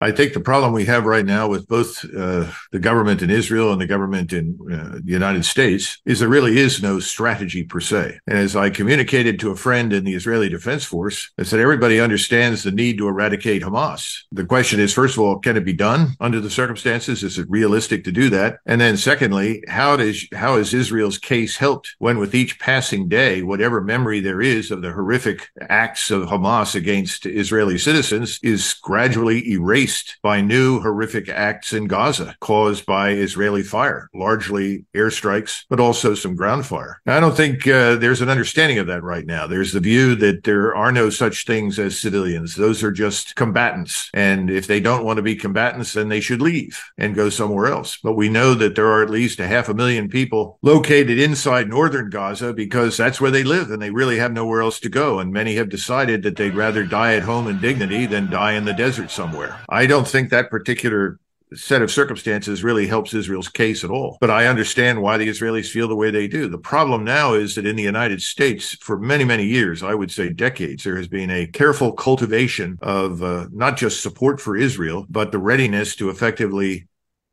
I think the problem we have right now with both uh, the government in Israel and the government in uh, the United States is there really is no strategy per se. And as I communicated to a friend in the Israeli Defense Force, I said everybody understands the need to eradicate Hamas. The question is, first of all, can it be done under the circumstances? Is it realistic to do that? And then secondly, how does how is Israel's case helped when with each passing day, whatever memory there is of the horrific acts of Hamas against Israeli citizens is gradually erased by new horrific acts in Gaza caused by Israeli fire, largely airstrikes, but also some ground fire. Now, I don't think uh, there's an understanding of that right now. There's the view that there are no such things as civilians. Those are just combatants. And if they don't want to be combatants, then they should leave and go somewhere else. But we know that there are at least a half a million people located inside northern Gaza because that's where they live and they really have nowhere else to go. And many have decided that they'd rather die at home in dignity than die in the desert somewhere. Don't think that particular set of circumstances really helps Israel's case at all. But I understand why the Israelis feel the way they do. The problem now is that in the United States, for many, many years, I would say decades, there has been a careful cultivation of uh, not just support for Israel, but the readiness to effectively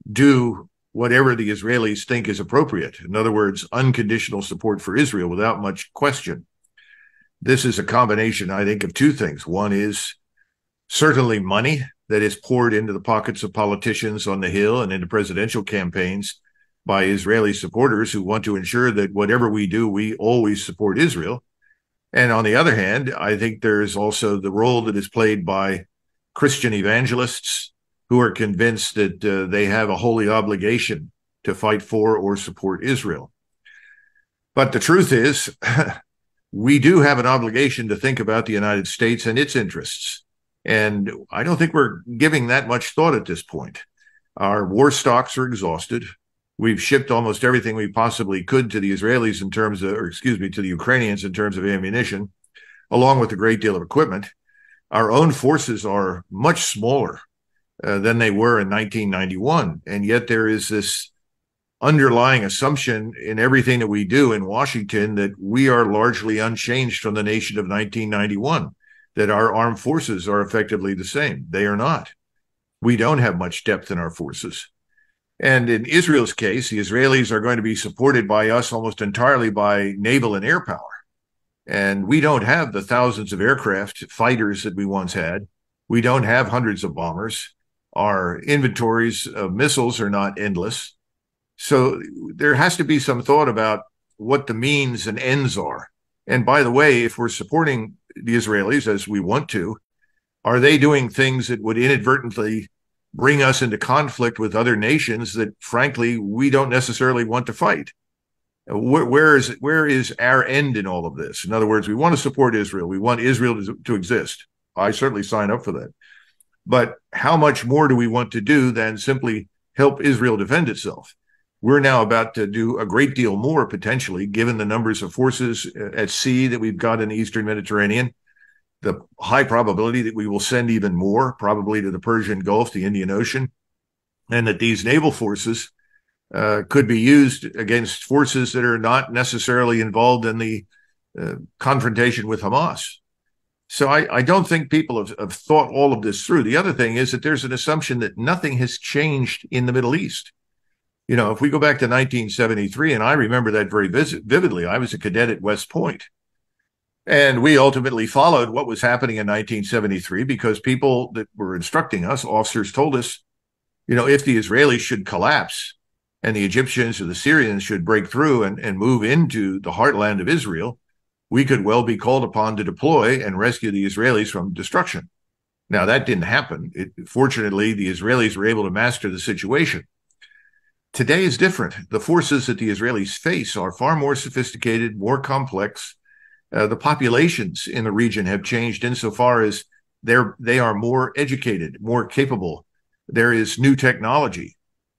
do whatever the Israelis think is appropriate. In other words, unconditional support for Israel without much question. This is a combination, I think, of two things. One is certainly money that is poured into the pockets of politicians on the Hill and into presidential campaigns by Israeli supporters who want to ensure that whatever we do, we always support Israel. And on the other hand, I think there is also the role that is played by Christian evangelists who are convinced that uh, they have a holy obligation to fight for or support Israel. But the truth is, we do have an obligation to think about the United States and its interests. And I don't think we're giving that much thought at this point. Our war stocks are exhausted. We've shipped almost everything we possibly could to the Israelis in terms of, or excuse me, to the Ukrainians in terms of ammunition, along with a great deal of equipment. Our own forces are much smaller uh, than they were in 1991. And yet there is this underlying assumption in everything that we do in Washington that we are largely unchanged from the nation of 1991 that our armed forces are effectively the same. They are not. We don't have much depth in our forces. And in Israel's case, the Israelis are going to be supported by us almost entirely by naval and air power. And we don't have the thousands of aircraft fighters that we once had. We don't have hundreds of bombers. Our inventories of missiles are not endless. So there has to be some thought about what the means and ends are. And by the way, if we're supporting the Israelis as we want to, are they doing things that would inadvertently bring us into conflict with other nations that, frankly, we don't necessarily want to fight? Where, where is where is our end in all of this? In other words, we want to support Israel. We want Israel to, to exist. I certainly sign up for that. But how much more do we want to do than simply help Israel defend itself? We're now about to do a great deal more potentially, given the numbers of forces at sea that we've got in the Eastern Mediterranean, the high probability that we will send even more, probably to the Persian Gulf, the Indian Ocean, and that these naval forces uh, could be used against forces that are not necessarily involved in the uh, confrontation with Hamas. So I, I don't think people have, have, thought all of this through. The other thing is that there's an assumption that nothing has changed in the Middle East you know, if we go back to 1973, and I remember that very vividly, I was a cadet at West Point. And we ultimately followed what was happening in 1973 because people that were instructing us, officers told us, you know, if the Israelis should collapse and the Egyptians or the Syrians should break through and, and move into the heartland of Israel, we could well be called upon to deploy and rescue the Israelis from destruction. Now, that didn't happen. It, fortunately, the Israelis were able to master the situation. Today is different. The forces that the Israelis face are far more sophisticated, more complex. Uh, the populations in the region have changed insofar as they're they are more educated, more capable. There is new technology,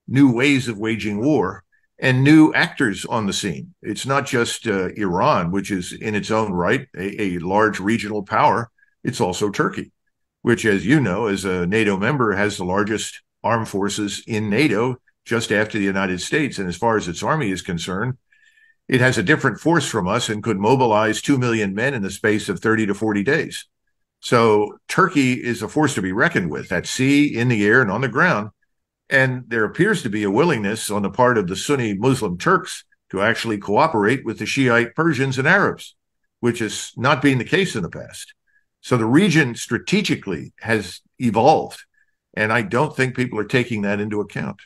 new ways of waging war, and new actors on the scene. It's not just uh, Iran, which is in its own right a, a large regional power. It's also Turkey, which, as you know, as a NATO member, has the largest armed forces in NATO just after the United States. And as far as its army is concerned, it has a different force from us and could mobilize 2 million men in the space of 30 to 40 days. So Turkey is a force to be reckoned with at sea, in the air, and on the ground. And there appears to be a willingness on the part of the Sunni Muslim Turks to actually cooperate with the Shiite Persians and Arabs, which has not been the case in the past. So the region strategically has evolved. And I don't think people are taking that into account.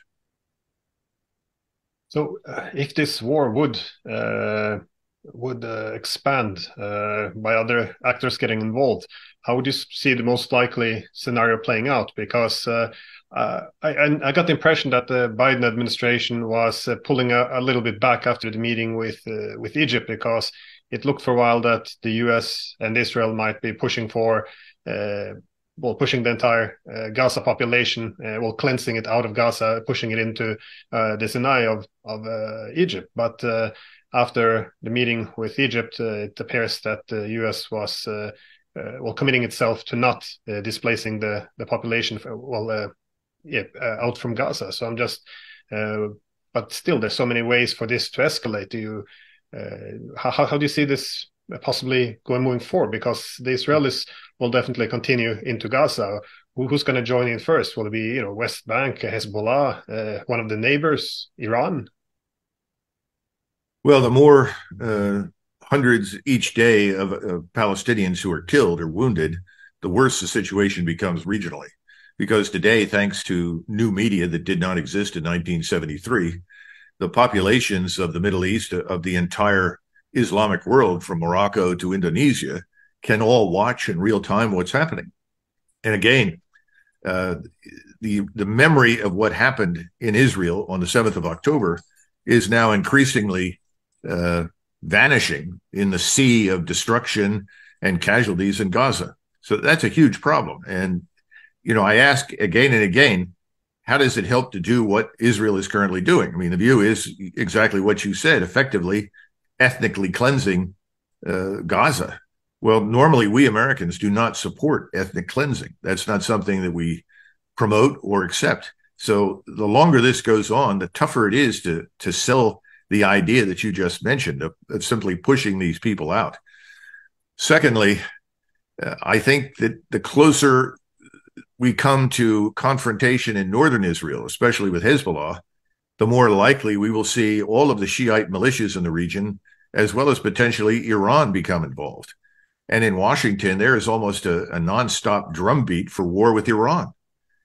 So, uh, if this war would uh, would uh, expand uh, by other actors getting involved, how would you see the most likely scenario playing out? Because uh, uh, I, I, got the impression that the Biden administration was pulling a, a, little bit back after the meeting with with Egypt because it looked for a while that the U.S. and Israel might be pushing for. Uh, well, pushing the entire uh, Gaza population, well, cleansing it out of Gaza, pushing it into the Sinai of of Egypt. But after the meeting with Egypt, it appears that the U.S. was uh, well committing itself to not uh, displacing the the population for, well uh, yeah out from Gaza. So I'm just but still there's so many ways for this to escalate. Do you how how do you see this possibly going moving forward? Because the Israelis will definitely continue into Gaza. who's going to join in first? Will it be you know West Bank, Hezbollah, uh, one of the neighbors, Iran? Well, the more uh, hundreds each day of, of Palestinians who are killed or wounded, the worse the situation becomes regionally. Because today, thanks to new media that did not exist in 1973, the populations of the Middle East, of the entire Islamic world, from Morocco to Indonesia, can all watch in real time what's happening. And again, uh, the the memory of what happened in Israel on the 7th of October is now increasingly uh, vanishing in the sea of destruction and casualties in Gaza. So that's a huge problem. And, you know, I ask again and again, how does it help to do what Israel is currently doing? I mean, the view is exactly what you said, effectively ethnically cleansing uh, Gaza. Well, normally we Americans do not support ethnic cleansing. That's not something that we promote or accept. So the longer this goes on, the tougher it is to to sell the idea that you just mentioned of, of simply pushing these people out. Secondly, uh, I think that the closer we come to confrontation in northern Israel, especially with Hezbollah, the more likely we will see all of the Shiite militias in the region, as well as potentially Iran, become involved. And in Washington, there is almost a, a nonstop drumbeat for war with Iran.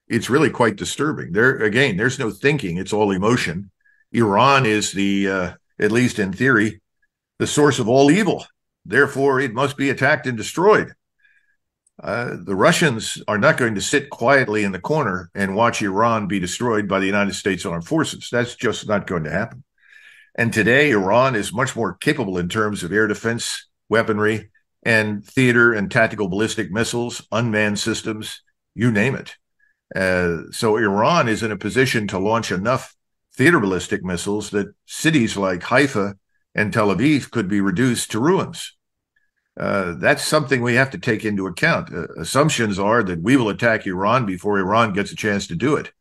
It's really quite disturbing. There again, there's no thinking; it's all emotion. Iran is the, uh, at least in theory, the source of all evil. Therefore, it must be attacked and destroyed. Uh, the Russians are not going to sit quietly in the corner and watch Iran be destroyed by the United States armed forces. That's just not going to happen. And today, Iran is much more capable in terms of air defense weaponry and theater and tactical ballistic missiles, unmanned systems, you name it. Uh, so Iran is in a position to launch enough theater ballistic missiles that cities like Haifa and Tel Aviv could be reduced to ruins. Uh, that's something we have to take into account. Uh, assumptions are that we will attack Iran before Iran gets a chance to do it.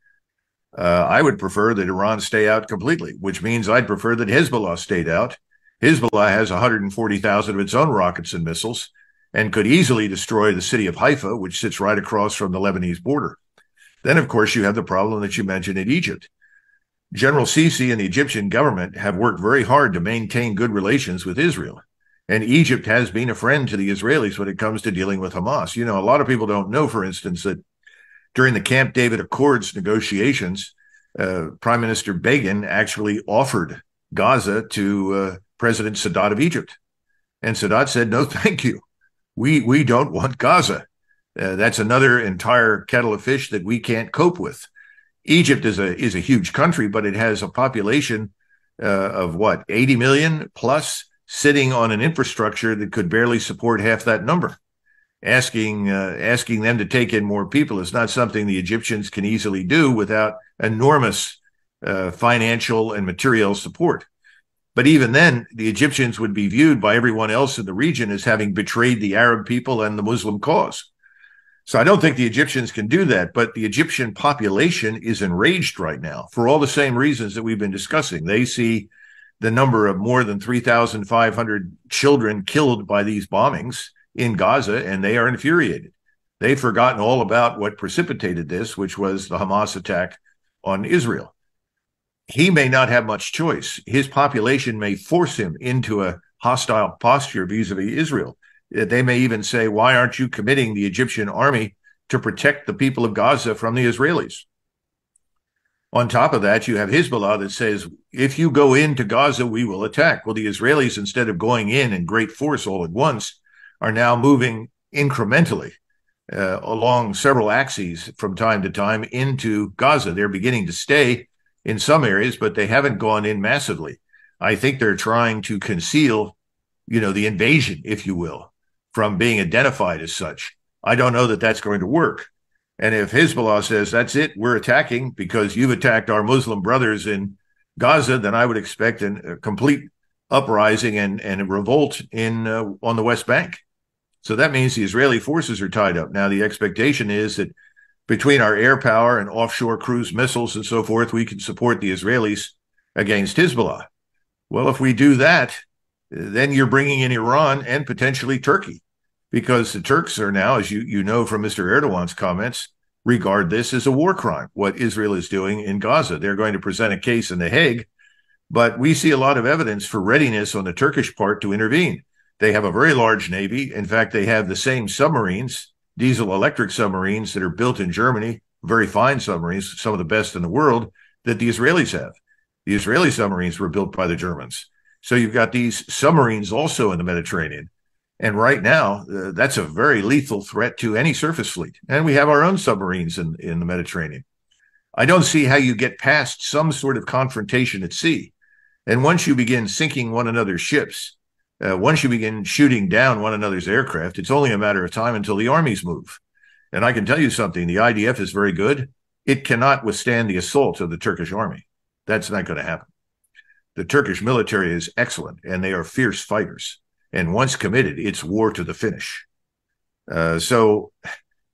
Uh, I would prefer that Iran stay out completely, which means I'd prefer that Hezbollah stayed out. Hezbollah has 140,000 of its own rockets and missiles and could easily destroy the city of Haifa, which sits right across from the Lebanese border. Then, of course, you have the problem that you mentioned in Egypt. General Sisi and the Egyptian government have worked very hard to maintain good relations with Israel. And Egypt has been a friend to the Israelis when it comes to dealing with Hamas. You know, a lot of people don't know, for instance, that during the Camp David Accords negotiations, uh, Prime Minister Begin actually offered Gaza to uh, President Sadat of Egypt. And Sadat said, no, thank you. We, we don't want Gaza. Uh, that's another entire kettle of fish that we can't cope with. Egypt is a is a huge country, but it has a population uh, of what 80 million plus sitting on an infrastructure that could barely support half that number. Asking uh, asking them to take in more people is not something the Egyptians can easily do without enormous uh, financial and material support. But even then, the Egyptians would be viewed by everyone else in the region as having betrayed the Arab people and the Muslim cause. So I don't think the Egyptians can do that, but the Egyptian population is enraged right now for all the same reasons that we've been discussing. They see the number of more than 3,500 children killed by these bombings in Gaza, and they are infuriated. They've forgotten all about what precipitated this, which was the Hamas attack on Israel. He may not have much choice. His population may force him into a hostile posture vis a vis Israel. They may even say, Why aren't you committing the Egyptian army to protect the people of Gaza from the Israelis? On top of that, you have Hezbollah that says, if you go into Gaza, we will attack. Well, the Israelis, instead of going in in great force all at once, are now moving incrementally uh, along several axes from time to time into Gaza. They're beginning to stay in some areas, but they haven't gone in massively. I think they're trying to conceal, you know, the invasion, if you will, from being identified as such. I don't know that that's going to work. And if Hezbollah says, that's it, we're attacking because you've attacked our Muslim brothers in Gaza, then I would expect an, a complete uprising and, and a revolt in uh, on the West Bank. So that means the Israeli forces are tied up. Now, the expectation is that between our air power and offshore cruise missiles and so forth, we can support the Israelis against Hezbollah. Well, if we do that, then you're bringing in Iran and potentially Turkey because the Turks are now, as you, you know from Mr. Erdogan's comments, regard this as a war crime, what Israel is doing in Gaza. They're going to present a case in The Hague, but we see a lot of evidence for readiness on the Turkish part to intervene. They have a very large navy. In fact, they have the same submarines, diesel electric submarines that are built in Germany, very fine submarines, some of the best in the world that the Israelis have. The Israeli submarines were built by the Germans. So you've got these submarines also in the Mediterranean. And right now, uh, that's a very lethal threat to any surface fleet. And we have our own submarines in, in the Mediterranean. I don't see how you get past some sort of confrontation at sea. And once you begin sinking one another's ships, uh, once you begin shooting down one another's aircraft, it's only a matter of time until the armies move. And I can tell you something the IDF is very good. It cannot withstand the assault of the Turkish army. That's not going to happen. The Turkish military is excellent and they are fierce fighters. And once committed, it's war to the finish. Uh, so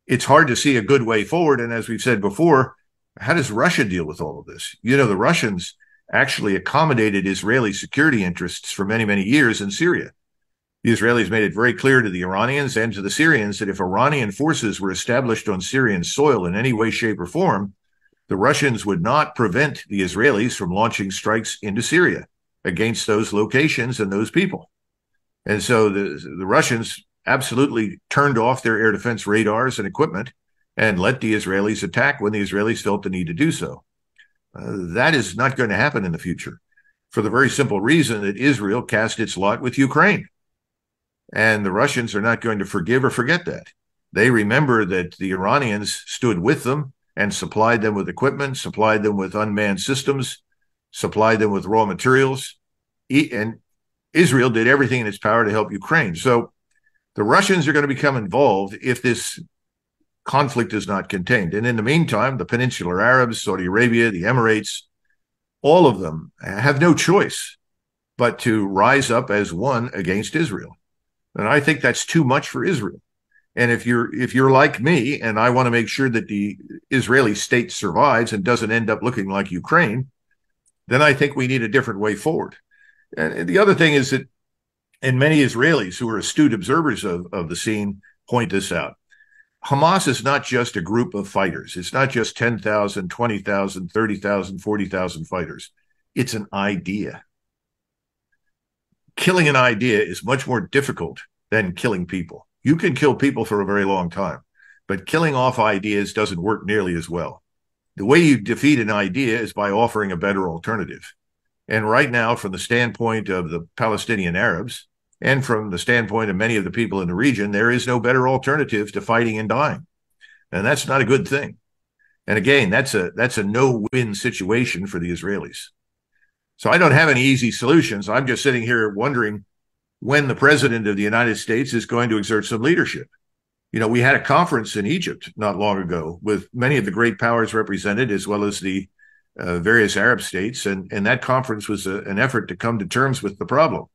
it's hard to see a good way forward. And as we've said before, how does Russia deal with all of this? You know, the Russians actually accommodated Israeli security interests for many, many years in Syria. The Israelis made it very clear to the Iranians and to the Syrians that if Iranian forces were established on Syrian soil in any way, shape, or form, the Russians would not prevent the Israelis from launching strikes into Syria against those locations and those people. And so the, the Russians absolutely turned off their air defense radars and equipment and let the Israelis attack when the Israelis felt the need to do so. Uh, that is not going to happen in the future for the very simple reason that Israel cast its lot with Ukraine. And the Russians are not going to forgive or forget that. They remember that the Iranians stood with them and supplied them with equipment, supplied them with unmanned systems, supplied them with raw materials, and Israel did everything in its power to help Ukraine. So the Russians are going to become involved if this conflict is not contained. And in the meantime, the Peninsular Arabs, Saudi Arabia, the Emirates, all of them have no choice but to rise up as one against Israel. And I think that's too much for Israel. And if you're if you're like me and I want to make sure that the Israeli state survives and doesn't end up looking like Ukraine, then I think we need a different way forward. And the other thing is that, and many Israelis who are astute observers of, of the scene point this out. Hamas is not just a group of fighters. It's not just 10,000, 20,000, 30,000, 40,000 fighters. It's an idea. Killing an idea is much more difficult than killing people. You can kill people for a very long time, but killing off ideas doesn't work nearly as well. The way you defeat an idea is by offering a better alternative. And right now, from the standpoint of the Palestinian Arabs and from the standpoint of many of the people in the region, there is no better alternative to fighting and dying. And that's not a good thing. And again, that's a that's a no-win situation for the Israelis. So I don't have any easy solutions. I'm just sitting here wondering when the president of the United States is going to exert some leadership. You know, we had a conference in Egypt not long ago with many of the great powers represented, as well as the uh, various Arab states, and and that conference was a, an effort to come to terms with the problem.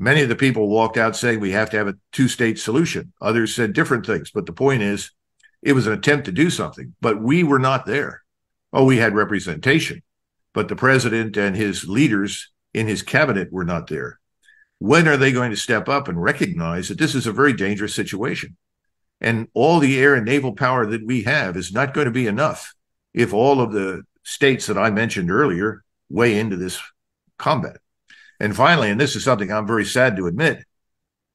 Many of the people walked out saying we have to have a two-state solution. Others said different things, but the point is, it was an attempt to do something. But we were not there. Oh, we had representation, but the president and his leaders in his cabinet were not there. When are they going to step up and recognize that this is a very dangerous situation? And all the air and naval power that we have is not going to be enough if all of the states that I mentioned earlier weigh into this combat. And finally, and this is something I'm very sad to admit,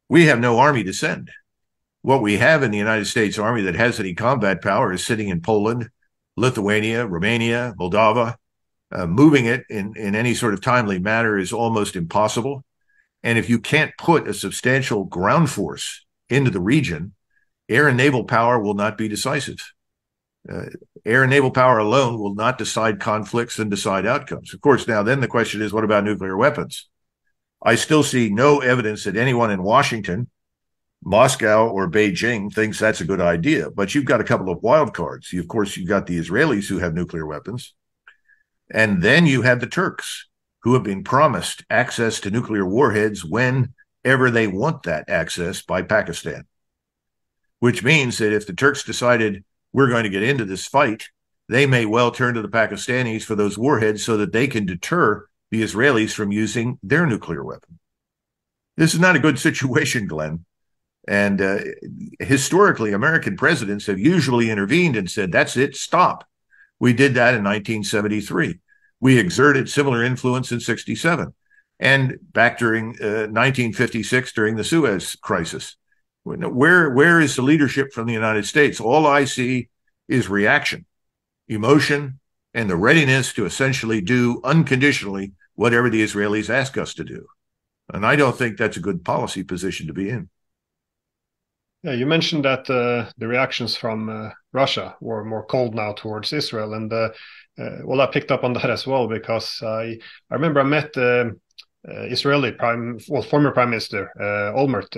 we have no army to send. What we have in the United States Army that has any combat power is sitting in Poland, Lithuania, Romania, Moldova. Uh, moving it in, in any sort of timely manner is almost impossible. And if you can't put a substantial ground force into the region, air and naval power will not be decisive. Uh, air and naval power alone will not decide conflicts and decide outcomes. Of course, now then the question is, what about nuclear weapons? I still see no evidence that anyone in Washington, Moscow, or Beijing thinks that's a good idea. But you've got a couple of wild cards. You, of course, you've got the Israelis who have nuclear weapons. And then you have the Turks who have been promised access to nuclear warheads whenever they want that access by Pakistan. Which means that if the Turks decided we're going to get into this fight, they may well turn to the Pakistanis for those warheads so that they can deter the Israelis from using their nuclear weapon. This is not a good situation, Glenn. And uh, historically, American presidents have usually intervened and said, that's it, stop. We did that in 1973. We exerted similar influence in 67 and back during uh, 1956 during the Suez crisis. Where, where is the leadership from the United States? All I see is reaction, emotion, and the readiness to essentially do unconditionally whatever the Israelis ask us to do. And I don't think that's a good policy position to be in. Yeah, you mentioned that uh, the reactions from uh, Russia were more cold now towards Israel, and uh, uh well, I picked up on that as well because I I remember I met the uh, Israeli prime well former Prime Minister uh, Olmert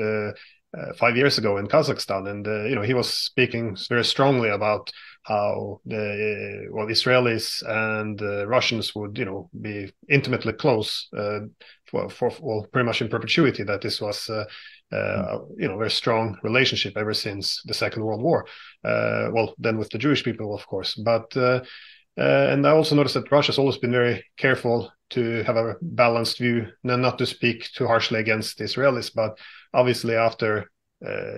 five years ago in Kazakhstan, and you know he was speaking very strongly about how the well Israelis and Russians would you know be intimately close for, for well pretty much in perpetuity that this was uh, you know, very strong relationship ever since the Second World War. Uh, well, then with the Jewish people, of course, but uh, uh and I also noticed that Russia's always been very careful to have a balanced view, and not to speak too harshly against the Israelis. But obviously, after uh,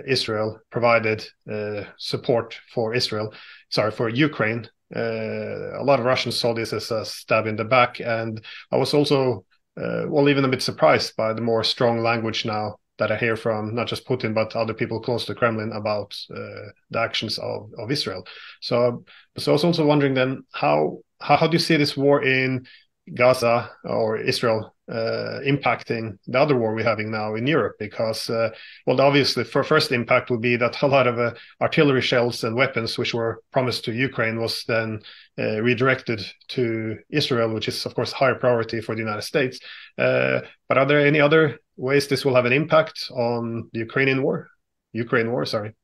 Israel provided uh, support for Israel, sorry for Ukraine, a lot of Russians saw this as a stab in the back, and I was also well, even a bit surprised by the more strong language now that I hear from not just Putin but other people close to Kremlin about uh, the actions of, of Israel. So, so I was also wondering then how, how how do you see this war in Gaza or Israel uh, impacting the other war we're having now in Europe? Because, uh, well, obviously, for first impact would be that a lot of uh, artillery shells and weapons which were promised to Ukraine was then uh, redirected to Israel, which is, of course, higher priority for the United States. Uh, but are there any other ways this will have an impact on the Ukrainian war? Ukraine war, sorry.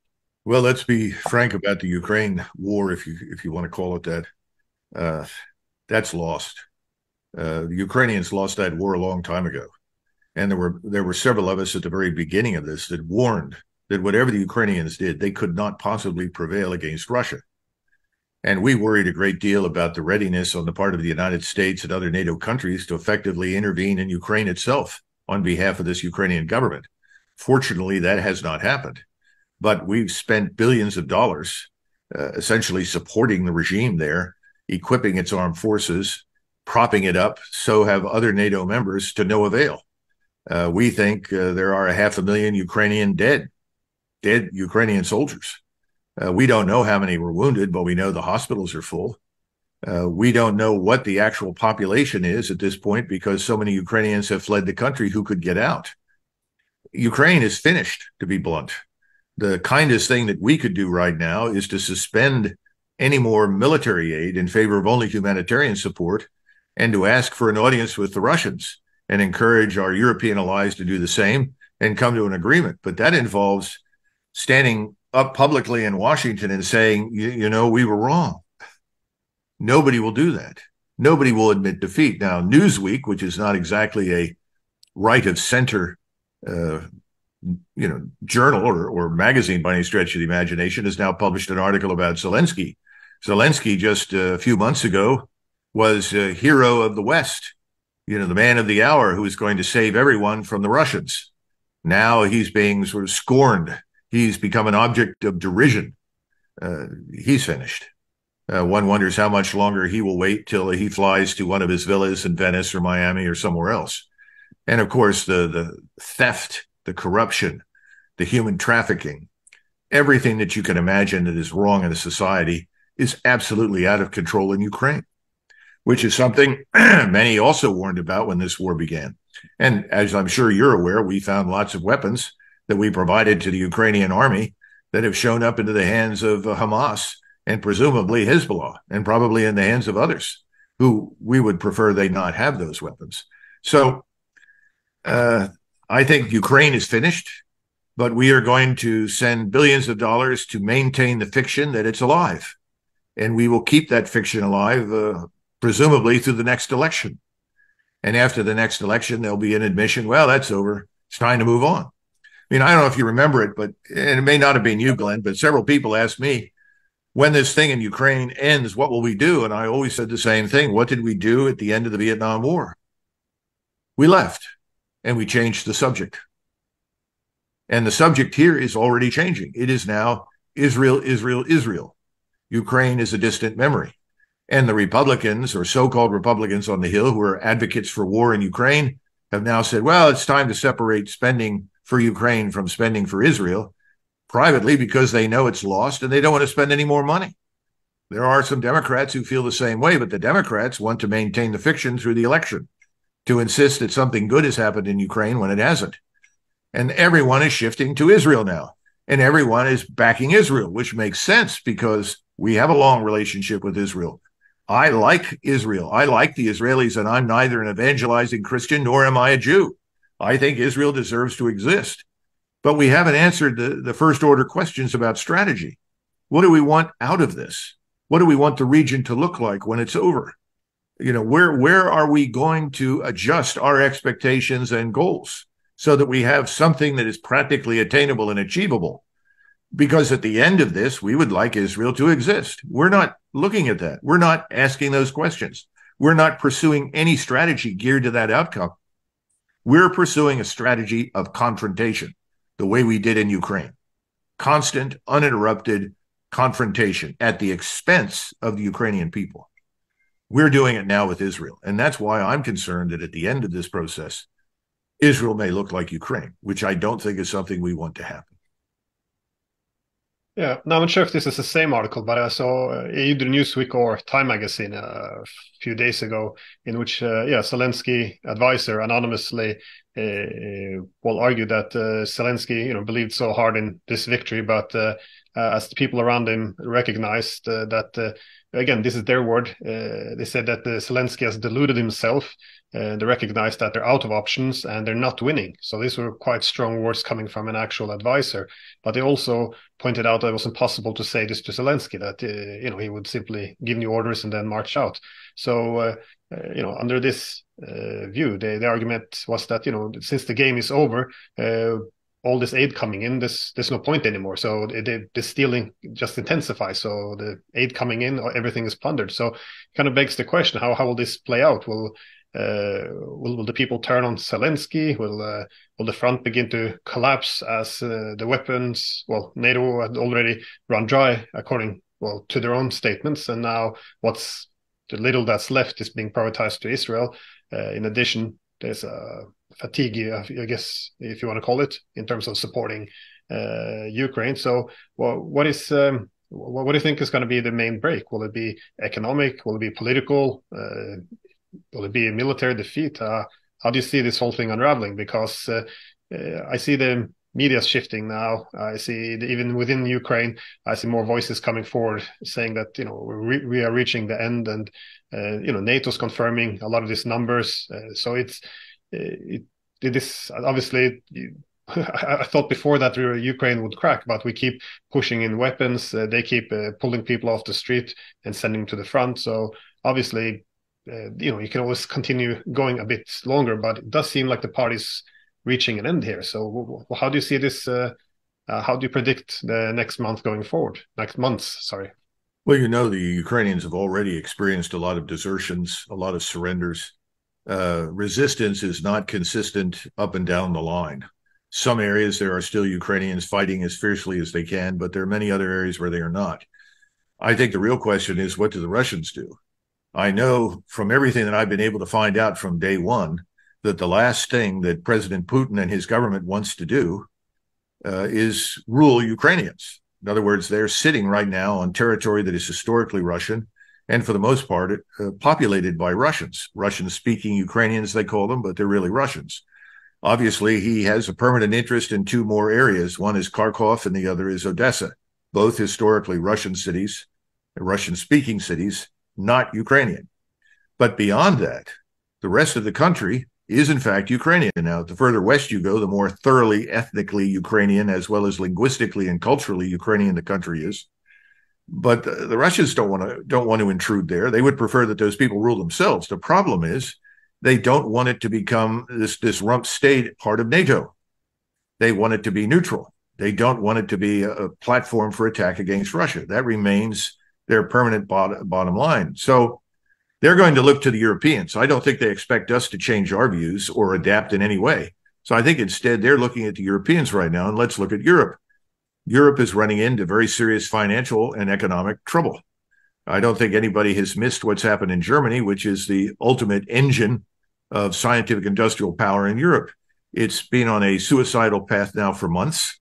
Well, let's be frank about the Ukraine war, if you if you want to call it that. Uh, that's lost the Ukrainians lost that war a long time ago, and there were there were several of us at the very beginning of this that warned that whatever the Ukrainians did, they could not possibly prevail against Russia. And we worried a great deal about the readiness on the part of the United States and other NATO countries to effectively intervene in Ukraine itself on behalf of this Ukrainian government. Fortunately, that has not happened. But we've spent billions of dollars uh, essentially supporting the regime there, equipping its armed forces, propping it up. So have other NATO members to no avail. Uh, we think uh, there are a half a million Ukrainian dead, dead Ukrainian soldiers. Uh, we don't know how many were wounded, but we know the hospitals are full. Uh, we don't know what the actual population is at this point because so many Ukrainians have fled the country who could get out. Ukraine is finished, to be blunt. The kindest thing that we could do right now is to suspend any more military aid in favor of only humanitarian support and to ask for an audience with the Russians and encourage our European allies to do the same and come to an agreement. But that involves standing up publicly in Washington and saying, you, you know, we were wrong. Nobody will do that. Nobody will admit defeat. Now, Newsweek, which is not exactly a right of center, uh, you know, journal or, or magazine by any stretch of the imagination, has now published an article about Zelensky. Zelensky just a few months ago was a hero of the West, you know, the man of the hour who was going to save everyone from the Russians. Now he's being sort of scorned He's become an object of derision. Uh, he's finished. Uh, one wonders how much longer he will wait till he flies to one of his villas in Venice or Miami or somewhere else. And of course, the the theft, the corruption, the human trafficking, everything that you can imagine that is wrong in a society is absolutely out of control in Ukraine, which is something many also warned about when this war began. And as I'm sure you're aware, we found lots of weapons that we provided to the Ukrainian army that have shown up into the hands of Hamas and presumably Hezbollah, and probably in the hands of others who we would prefer they not have those weapons. So uh, I think Ukraine is finished, but we are going to send billions of dollars to maintain the fiction that it's alive. And we will keep that fiction alive, uh, presumably through the next election. And after the next election, there'll be an admission well, that's over. It's time to move on. I mean, I don't know if you remember it, but and it may not have been you, Glenn, but several people asked me, when this thing in Ukraine ends, what will we do? And I always said the same thing. What did we do at the end of the Vietnam War? We left and we changed the subject. And the subject here is already changing. It is now Israel, Israel, Israel. Ukraine is a distant memory. And the Republicans or so called Republicans on the Hill who are advocates for war in Ukraine have now said, well, it's time to separate spending for Ukraine from spending for Israel privately because they know it's lost and they don't want to spend any more money. There are some Democrats who feel the same way, but the Democrats want to maintain the fiction through the election to insist that something good has happened in Ukraine when it hasn't. And everyone is shifting to Israel now. And everyone is backing Israel, which makes sense because we have a long relationship with Israel. I like Israel. I like the Israelis, and I'm neither an evangelizing Christian nor am I a Jew. I think Israel deserves to exist. But we haven't answered the, the first order questions about strategy. What do we want out of this? What do we want the region to look like when it's over? You know, where where are we going to adjust our expectations and goals so that we have something that is practically attainable and achievable? Because at the end of this, we would like Israel to exist. We're not looking at that. We're not asking those questions. We're not pursuing any strategy geared to that outcome. We're pursuing a strategy of confrontation the way we did in Ukraine constant, uninterrupted confrontation at the expense of the Ukrainian people. We're doing it now with Israel. And that's why I'm concerned that at the end of this process, Israel may look like Ukraine, which I don't think is something we want to happen. Yeah, now I'm not sure if this is the same article, but I saw uh, either Newsweek or Time magazine uh, a few days ago, in which, uh, yeah, Zelensky advisor anonymously uh, will argue that Zelensky, you know, believed so hard in this victory, but as the people around him recognized that, again, this is their word, they said that Zelensky has deluded himself they recognize that they're out of options and they're not winning. So these were quite strong words coming from an actual advisor. But they also pointed out that it was impossible to say this to Zelensky that uh, you know he would simply give new orders and then march out. So uh, uh you know under this uh, view, the, the argument was that you know since the game is over. Uh, all this aid coming in, there's there's no point anymore. So it, the stealing just intensifies. So the aid coming in, everything is plundered. So kind of begs the question: How how will this play out? Will uh, will, will the people turn on Zelensky? Will uh, will the front begin to collapse as uh, the weapons? Well, NATO had already run dry, according well to their own statements, and now what's the little that's left is being prioritized to Israel. Uh, in addition, there's a fatigue, I guess, if you want to call it, in terms of supporting uh, Ukraine. So, well, what is um, what, do you think is going to be the main break? Will it be economic? Will it be political? Uh, will it be a military defeat? Uh, how do you see this whole thing unraveling? Because uh, uh, I see the media shifting now. I see the, even within Ukraine, I see more voices coming forward saying that you know re- we are reaching the end, and uh, you know NATO's confirming a lot of these numbers. Uh, so it's it, it obviously. I thought before that Ukraine would crack, but we keep pushing in weapons. Uh, they keep uh, pulling people off the street and sending them to the front. So obviously, uh, you know you can always continue going a bit longer, but it does seem like the party's reaching an end here. So how do you see this? Uh, uh, how do you predict the next month going forward? Next months, sorry. Well, you know the Ukrainians have already experienced a lot of desertions, a lot of surrenders. Uh, resistance is not consistent up and down the line. Some areas there are still Ukrainians fighting as fiercely as they can, but there are many other areas where they are not. I think the real question is what do the Russians do? I know from everything that I've been able to find out from day one that the last thing that President Putin and his government wants to do uh, is rule Ukrainians. In other words, they're sitting right now on territory that is historically Russian and for the most part uh, populated by Russians, Russian speaking Ukrainians, they call them, but they're really Russians. Obviously, he has a permanent interest in two more areas. One is Kharkov and the other is Odessa, both historically Russian cities, Russian speaking cities, not Ukrainian. But beyond that, the rest of the country is in fact Ukrainian. Now, the further west you go, the more thoroughly ethnically Ukrainian as well as linguistically and culturally Ukrainian the country is. But the Russians don't want to don't want to intrude there. They would prefer that those people rule themselves. The problem is they don't want it to become this this rump state part of NATO. They want it to be neutral. They don't want it to be a, a platform for attack against Russia. That remains their permanent bottom, bottom line. So they're going to look to the Europeans. I don't think they expect us to change our views or adapt in any way. So I think instead they're looking at the Europeans right now, and let's look at Europe. Europe is running into very serious financial and economic trouble. I don't think anybody has missed what's happened in Germany, which is the ultimate engine of scientific industrial power in Europe. It's been on a suicidal path now for months,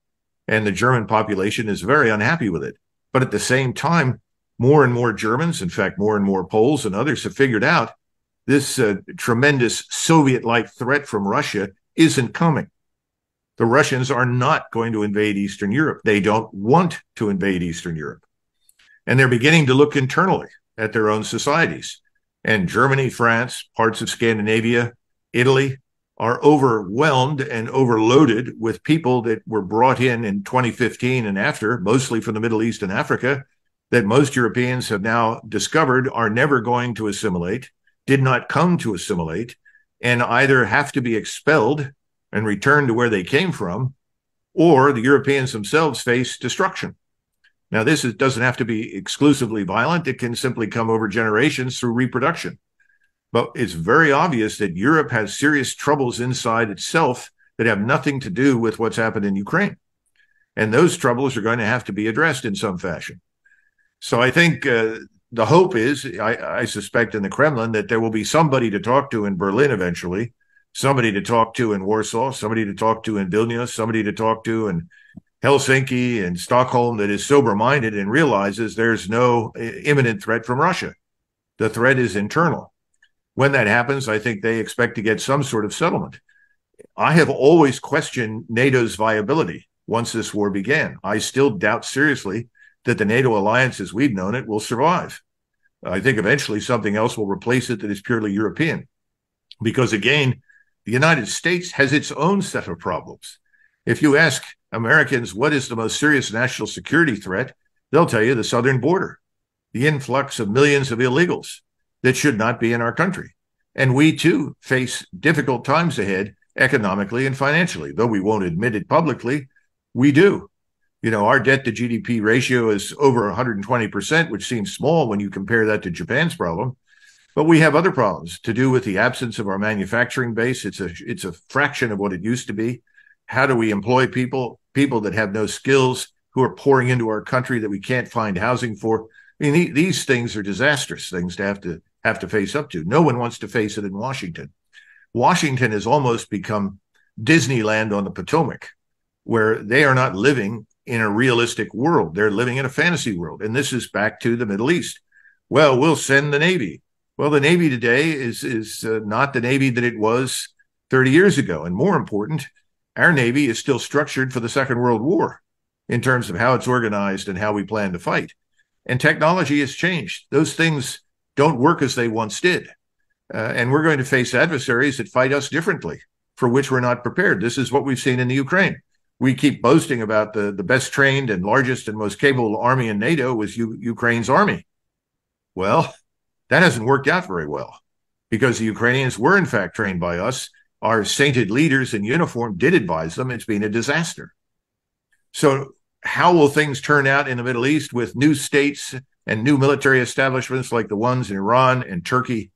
and the German population is very unhappy with it. But at the same time, more and more Germans, in fact, more and more Poles and others have figured out this uh, tremendous Soviet like threat from Russia isn't coming. The Russians are not going to invade Eastern Europe. They don't want to invade Eastern Europe. And they're beginning to look internally at their own societies. And Germany, France, parts of Scandinavia, Italy are overwhelmed and overloaded with people that were brought in in 2015 and after, mostly from the Middle East and Africa, that most Europeans have now discovered are never going to assimilate, did not come to assimilate, and either have to be expelled and returned to where they came from, or the Europeans themselves face destruction. Now, this is, doesn't have to be exclusively violent. It can simply come over generations through reproduction. But it's very obvious that Europe has serious troubles inside itself that have nothing to do with what's happened in Ukraine. And those troubles are going to have to be addressed in some fashion. So I think uh, the hope is, I, I, suspect in the Kremlin, that there will be somebody to talk to in Berlin eventually, somebody to talk to in Warsaw, somebody to talk to in Vilnius, somebody to talk to in Helsinki and Stockholm that is sober minded and realizes there's no uh, imminent threat from Russia. The threat is internal. When that happens, I think they expect to get some sort of settlement. I have always questioned NATO's viability once this war began. I still doubt seriously that the NATO alliance as we've known it will survive. I think eventually something else will replace it that is purely European. Because again, the United States has its own set of problems. If you ask Americans what is the most serious national security threat, they'll tell you the southern border, the influx of millions of illegals that should not be in our country. And we too face difficult times ahead economically and financially. Though we won't admit it publicly, we do you know, our debt to GDP ratio is over 120%, which seems small when you compare that to Japan's problem. But we have other problems to do with the absence of our manufacturing base. It's a it's a fraction of what it used to be. How do we employ people, people that have no skills, who are pouring into our country that we can't find housing for? I mean, these things are disastrous things to have to have to face up to. No one wants to face it in Washington. Washington has almost become Disneyland on the Potomac, where they are not living in a realistic world. They're living in a fantasy world. And this is back to the Middle East. Well, we'll send the Navy. Well, the Navy today is, is uh, not the Navy that it was 30 years ago. And more important, our Navy is still structured for the Second World War in terms of how it's organized and how we plan to fight. And technology has changed. Those things don't work as they once did. Uh, and we're going to face adversaries that fight us differently, for which we're not prepared. This is what we've seen in the Ukraine we keep boasting about the, the best trained and largest and most capable army in NATO was U- Ukraine's army. Well, that hasn't worked out very well because the Ukrainians were in fact trained by us. Our sainted leaders in uniform did advise them. It's been a disaster. So how will things turn out in the Middle East with new states and new military establishments like the ones in Iran and Turkey,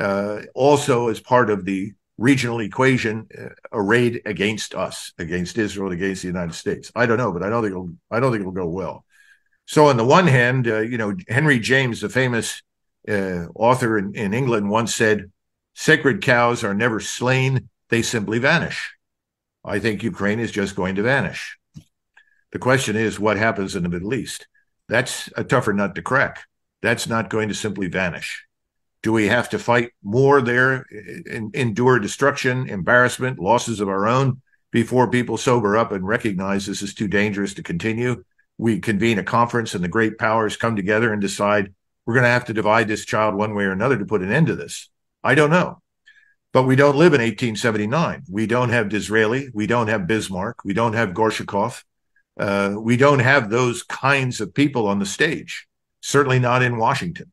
uh, also as part of the regional equation uh, arrayed against us, against Israel, against the United States. I don't know, but I don't think it'll, I don't think it'll go well. So on the one hand, uh, you know, Henry James, the famous uh, author in, in England, once said, "Sacred cows are never slain; they simply vanish." I think Ukraine is just going to vanish. The question is, what happens in the Middle East? That's a tougher nut to crack. That's not going to simply vanish. Do we have to fight more there, and endure destruction, embarrassment, losses of our own before people sober up and recognize this is too dangerous to continue? We convene a conference and the great powers come together and decide we're going to have to divide this child one way or another to put an end to this. I don't know. But we don't live in 1879. We don't have Disraeli. We don't have Bismarck. We don't have Gorchakov. Uh, we don't have those kinds of people on the stage, certainly not in Washington.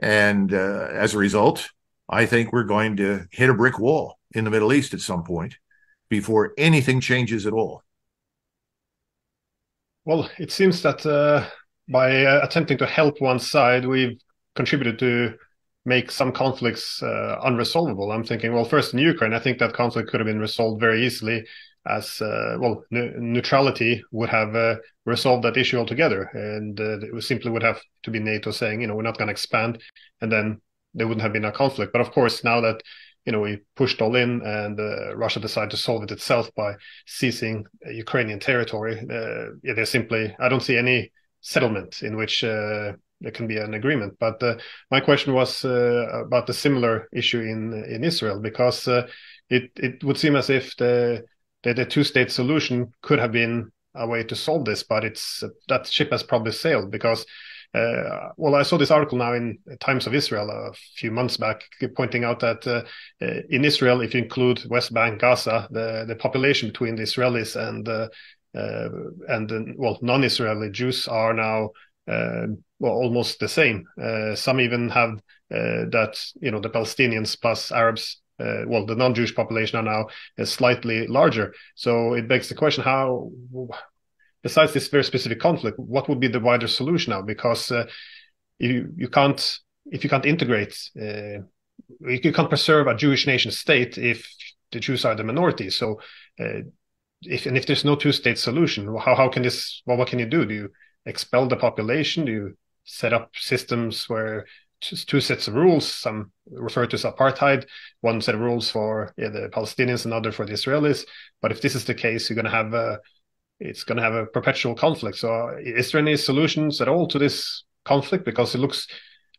And uh, as a result, I think we're going to hit a brick wall in the Middle East at some point before anything changes at all. Well, it seems that uh, by uh, attempting to help one side, we've contributed to make some conflicts uh, unresolvable. I'm thinking, well, first in Ukraine, I think that conflict could have been resolved very easily as uh, well neutrality would have uh, resolved that issue altogether. And uh, it simply would have to be nato saying you know we're not going to expand and then there wouldn't have been a conflict. But of course now that you know we pushed all in and uh, russia decided to solve it itself by seizing ukrainian territory uh, yeah, there's simply i don't see any settlement in which uh, there can be an agreement. But my question was about the similar issue in in israel because it it would seem as if the the, the two state solution could have been a way to solve this, but it's that ship has probably sailed because. Uh, well, I saw this article now in Times of Israel a few months back, pointing out that uh, uh in Israel, if you include West Bank, Gaza, the the population between the Israelis and uh, uh and well non-Israeli Jews are now uh, well almost the same. some even have that you know the Palestinians plus Arabs uh, well, the non-Jewish population are now is slightly larger. So it begs the question: How, besides this very specific conflict, what would be the wider solution now? Because uh, you you can't if you can't integrate, uh, you can't preserve a Jewish nation state if the Jews are the minority. So uh, if and if there's no two-state solution, how how can this? Well, what can you do? Do you expel the population? Do you set up systems where two sets of rules. Some refer to as apartheid, one set of rules for yeah, the Palestinians, another for the Israelis. But if this is the case, you're going to have a it's going to have a perpetual conflict. So, is there any solutions at all to this conflict? Because it looks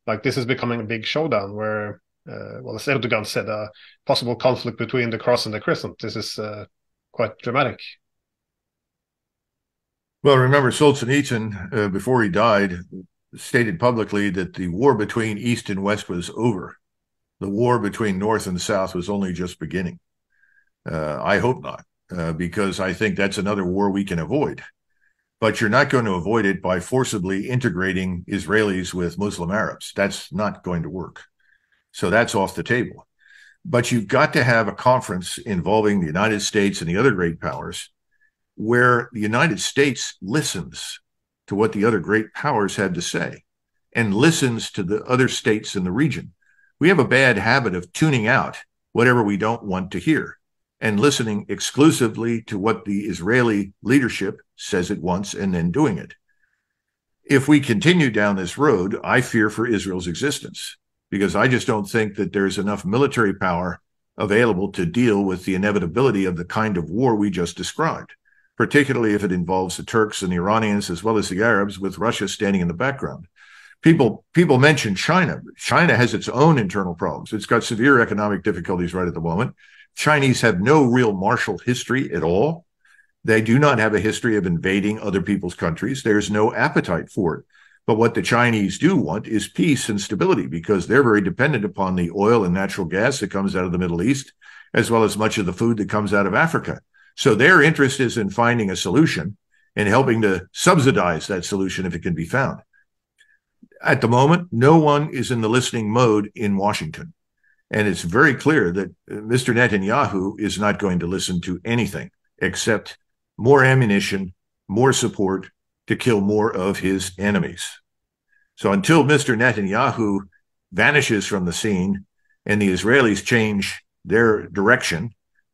like this is becoming a big showdown where, uh, well, as Erdogan said, a possible conflict between the cross and the crescent. This is uh, quite dramatic. Well, remember Solzhenitsyn, uh, before he died, stated publicly that the war between East and West was over. The war between North and South was only just beginning. Uh, I hope not, uh, because I think that's another war we can avoid. But you're not going to avoid it by forcibly integrating Israelis with Muslim Arabs. That's not going to work. So that's off the table. But you've got to have a conference involving the United States and the other great powers where the United States listens to what the other great powers had to say and listens to the other states in the region. We have a bad habit of tuning out whatever we don't want to hear and listening exclusively to what the Israeli leadership says at once and then doing it. If we continue down this road, I fear for Israel's existence because I just don't think that there's enough military power available to deal with the inevitability of the kind of war we just described particularly if it involves the Turks and the Iranians as well as the Arabs, with Russia standing in the background. People people mention China. China has its own internal problems. It's got severe economic difficulties right at the moment. Chinese have no real martial history at all. They do not have a history of invading other people's countries. There's no appetite for it. But what the Chinese do want is peace and stability because they're very dependent upon the oil and natural gas that comes out of the Middle East, as well as much of the food that comes out of Africa. So their interest is in finding a solution and helping to subsidize that solution if it can be found. At the moment, no one is in the listening mode in Washington. And it's very clear that uh, Mr. Netanyahu is not going to listen to anything except more ammunition, more support to kill more of his enemies. So until Mr. Netanyahu vanishes from the scene and the Israelis change their direction,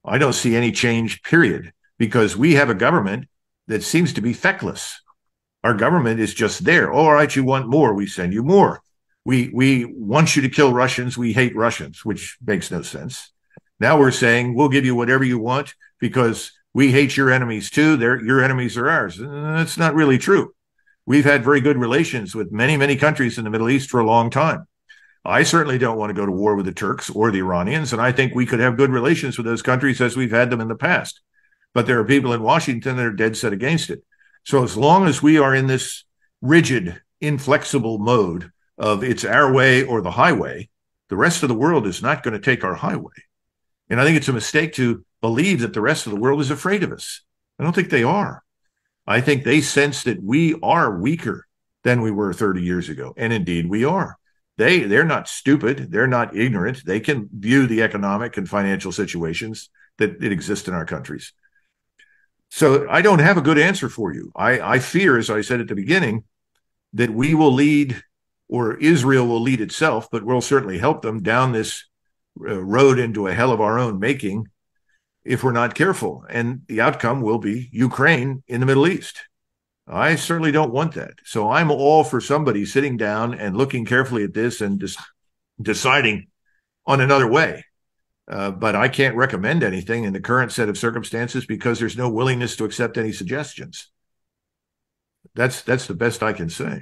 I don't see any change, period, because we have a government that seems to be feckless. Our government is just there. Oh, all right, you want more, we send you more. We we want you to kill Russians, we hate Russians, which makes no sense. Now we're saying we'll give you whatever you want because we hate your enemies too. They're, your enemies are ours. that's not really true. We've had very good relations with many, many countries in the Middle East for a long time. I certainly don't want to go to war with the Turks or the Iranians, and I think we could have good relations with those countries as we've had them in the past. But there are people in Washington that are dead set against it. So as long as we are in this rigid, inflexible mode of it's our way or the highway, the rest of the world is not going to take our highway. And I think it's a mistake to believe that the rest of the world is afraid of us. I don't think they are. I think they sense that we are weaker than we were 30 years ago. And indeed we are. They they're not stupid, they're not ignorant. They can view the economic and financial situations that, exist in our countries. So I don't have a good answer for you. I, I fear, as I said at the beginning, that we will lead or Israel will lead itself, but we'll certainly help them down this uh, road into a hell of our own making if we're not careful. And the outcome will be Ukraine in the Middle East. I certainly don't want that. So I'm all for somebody sitting down and looking carefully at this and just deciding on another way. Uh, but I can't recommend anything in the current set of circumstances because there's no willingness to accept any suggestions. That's that's the best I can say.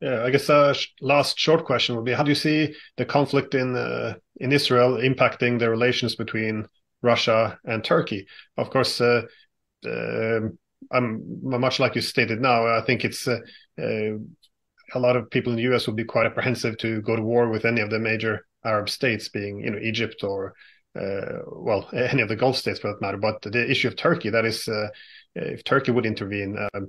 Yeah, I guess uh, last short question would be: How do you see the conflict in uh, in Israel impacting the relations between Russia and Turkey? Of course, uh, um, I'm much like you stated now. I think it's uh, uh, a lot of people in the U.S. would be quite apprehensive to go to war with any of the major Arab states, being you know Egypt or uh, well any of the Gulf states for that matter. But the issue of Turkey, that is, uh, if Turkey would intervene, um,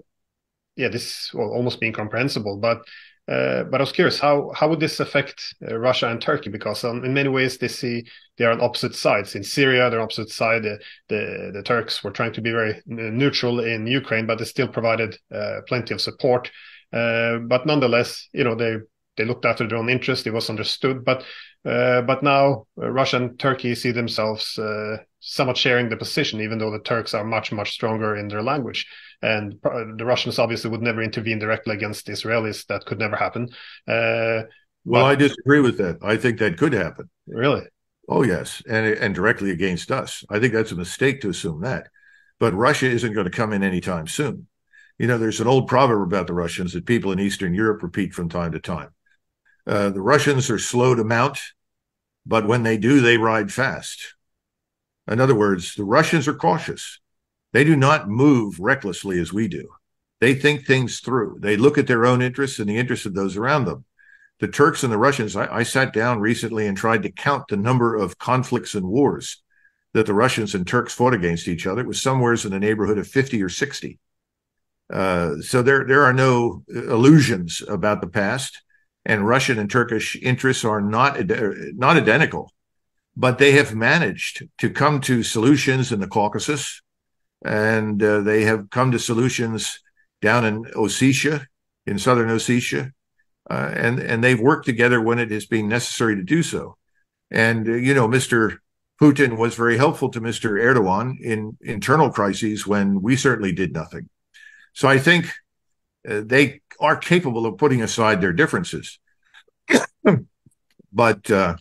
yeah, this will almost be incomprehensible. But but I was curious how how would this affect uh, Russia and Turkey because um, in many ways they see they are on opposite sides. In Syria, they're opposite side. The, Turks were trying to be very neutral in Ukraine, but they still provided uh, plenty of support. Uh, but nonetheless, you know they they looked after their own interest. It was understood, but uh, but now uh, Russia and Turkey see themselves uh, somewhat sharing the position, even though the Turks are much, much stronger in their language. And the Russians obviously would never intervene directly against Israelis. That could never happen. Uh, well, but... I disagree with that. I think that could happen. Really? Oh, yes. And, and directly against us. I think that's a mistake to assume that. But Russia isn't going to come in anytime soon. You know, there's an old proverb about the Russians that people in Eastern Europe repeat from time to time. Uh, the Russians are slow to mount, but when they do, they ride fast. In other words, the Russians are cautious. They do not move recklessly as we do. They think things through. They look at their own interests and the interests of those around them. The Turks and the Russians, I, I sat down recently and tried to count the number of conflicts and wars that the Russians and Turks fought against each other. It was somewhere in the neighborhood of 50 or 60. Uh, so there, there are no illusions about the past, and Russian and Turkish interests are not not identical but they have managed to come to solutions in the Caucasus, and uh, they have come to solutions down in Ossetia, in southern Ossetia, uh, and and they've worked together when it has been necessary to do so. And uh, you know, Mr. Putin was very helpful to Mr. Erdogan in internal crises when we certainly did nothing. So I think uh, they are capable of putting aside their differences, but uh,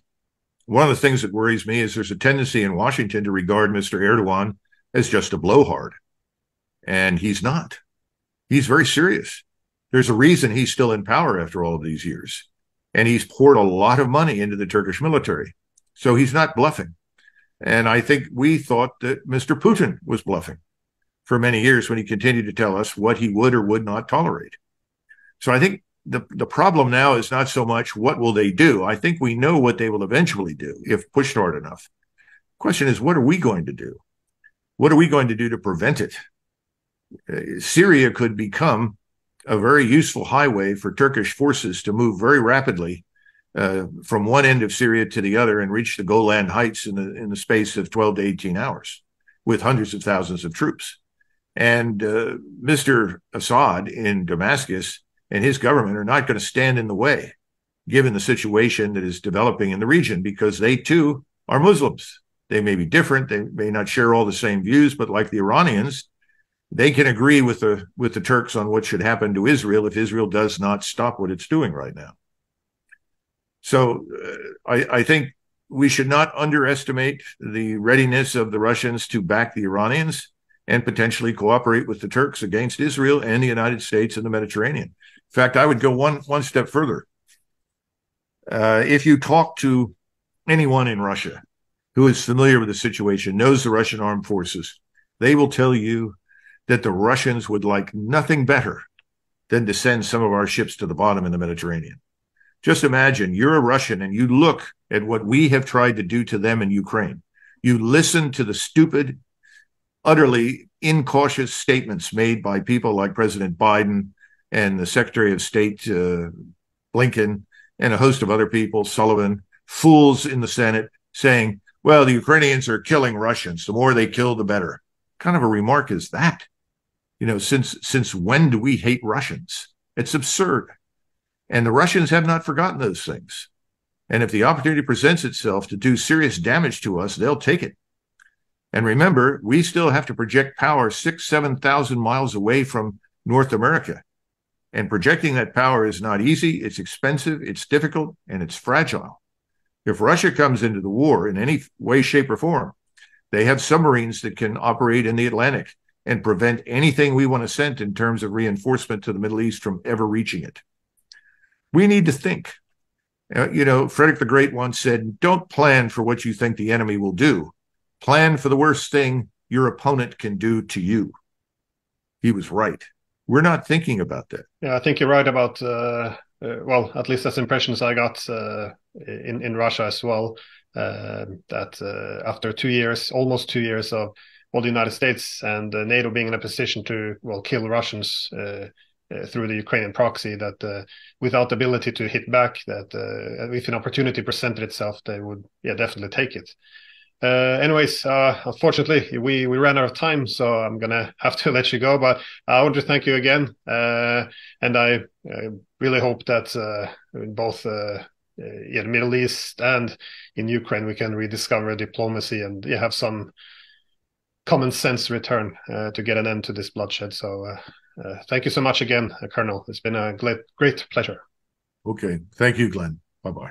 one of the things that worries me is there's a tendency in Washington to regard Mr. Erdogan as just a blowhard. And he's not. He's very serious. There's a reason he's still in power after all of these years. And he's poured a lot of money into the Turkish military. So he's not bluffing. And I think we thought that Mr. Putin was bluffing for many years when he continued to tell us what he would or would not tolerate. So I think the, the problem now is not so much what will they do. I think we know what they will eventually do if pushed hard enough. Question is, what are we going to do? What are we going to do to prevent it? Uh, Syria could become a very useful highway for Turkish forces to move very rapidly uh, from one end of Syria to the other and reach the Golan Heights in the in the space of 12 to 18 hours with hundreds of thousands of troops. And uh, Mr. Assad in Damascus and his government are not going to stand in the way, given the situation that is developing in the region, because they too are Muslims. They may be different. They may not share all the same views, but like the Iranians, they can agree with the with the Turks on what should happen to Israel if Israel does not stop what it's doing right now. So uh, I, I think we should not underestimate the readiness of the Russians to back the Iranians and potentially cooperate with the Turks against Israel and the United States in the Mediterranean. In fact, I would go one one step further. Uh, if you talk to anyone in Russia who is familiar with the situation, knows the Russian armed forces, they will tell you that the Russians would like nothing better than to send some of our ships to the bottom in the Mediterranean. Just imagine you're a Russian and you look at what we have tried to do to them in Ukraine. You listen to the stupid, utterly incautious statements made by people like President Biden and the Secretary of State uh, Blinken and a host of other people, Sullivan, fools in the Senate saying, well, the Ukrainians are killing Russians. The more they kill, the better. Kind of a remark is that? You know, since since when do we hate Russians? It's absurd. And the Russians have not forgotten those things. And if the opportunity presents itself to do serious damage to us, they'll take it. And remember, we still have to project power six, 7,000 miles away from North America. And projecting that power is not easy, it's expensive, it's difficult, and it's fragile. If Russia comes into the war in any way, shape, or form, they have submarines that can operate in the Atlantic and prevent anything we want to send in terms of reinforcement to the Middle East from ever reaching it. We need to think. Uh, you know, Frederick the Great once said, Don't plan for what you think the enemy will do. Plan for the worst thing your opponent can do to you. He was right. We're not thinking about that. Yeah, I think you're right about, uh, uh, well, at least that's impressions I got uh, in, in Russia as well. Uh, that uh, after two years, almost two years of well, the United States and NATO being in a position to, well, kill Russians uh, through the Ukrainian proxy that uh, without the ability to hit back, that uh, if an opportunity presented itself, they would yeah definitely take it. Uh, anyways, uh, unfortunately, we we ran out of time, so I'm gonna have to let you go. But I want to thank you again, uh, and I really hope that in both in the Middle East and in Ukraine we can rediscover diplomacy and yeah, have some common sense return to get an end to this bloodshed. So uh, thank you so much again, uh, Colonel. It's been a great, great pleasure. Okay. Thank you, Glenn. Bye bye.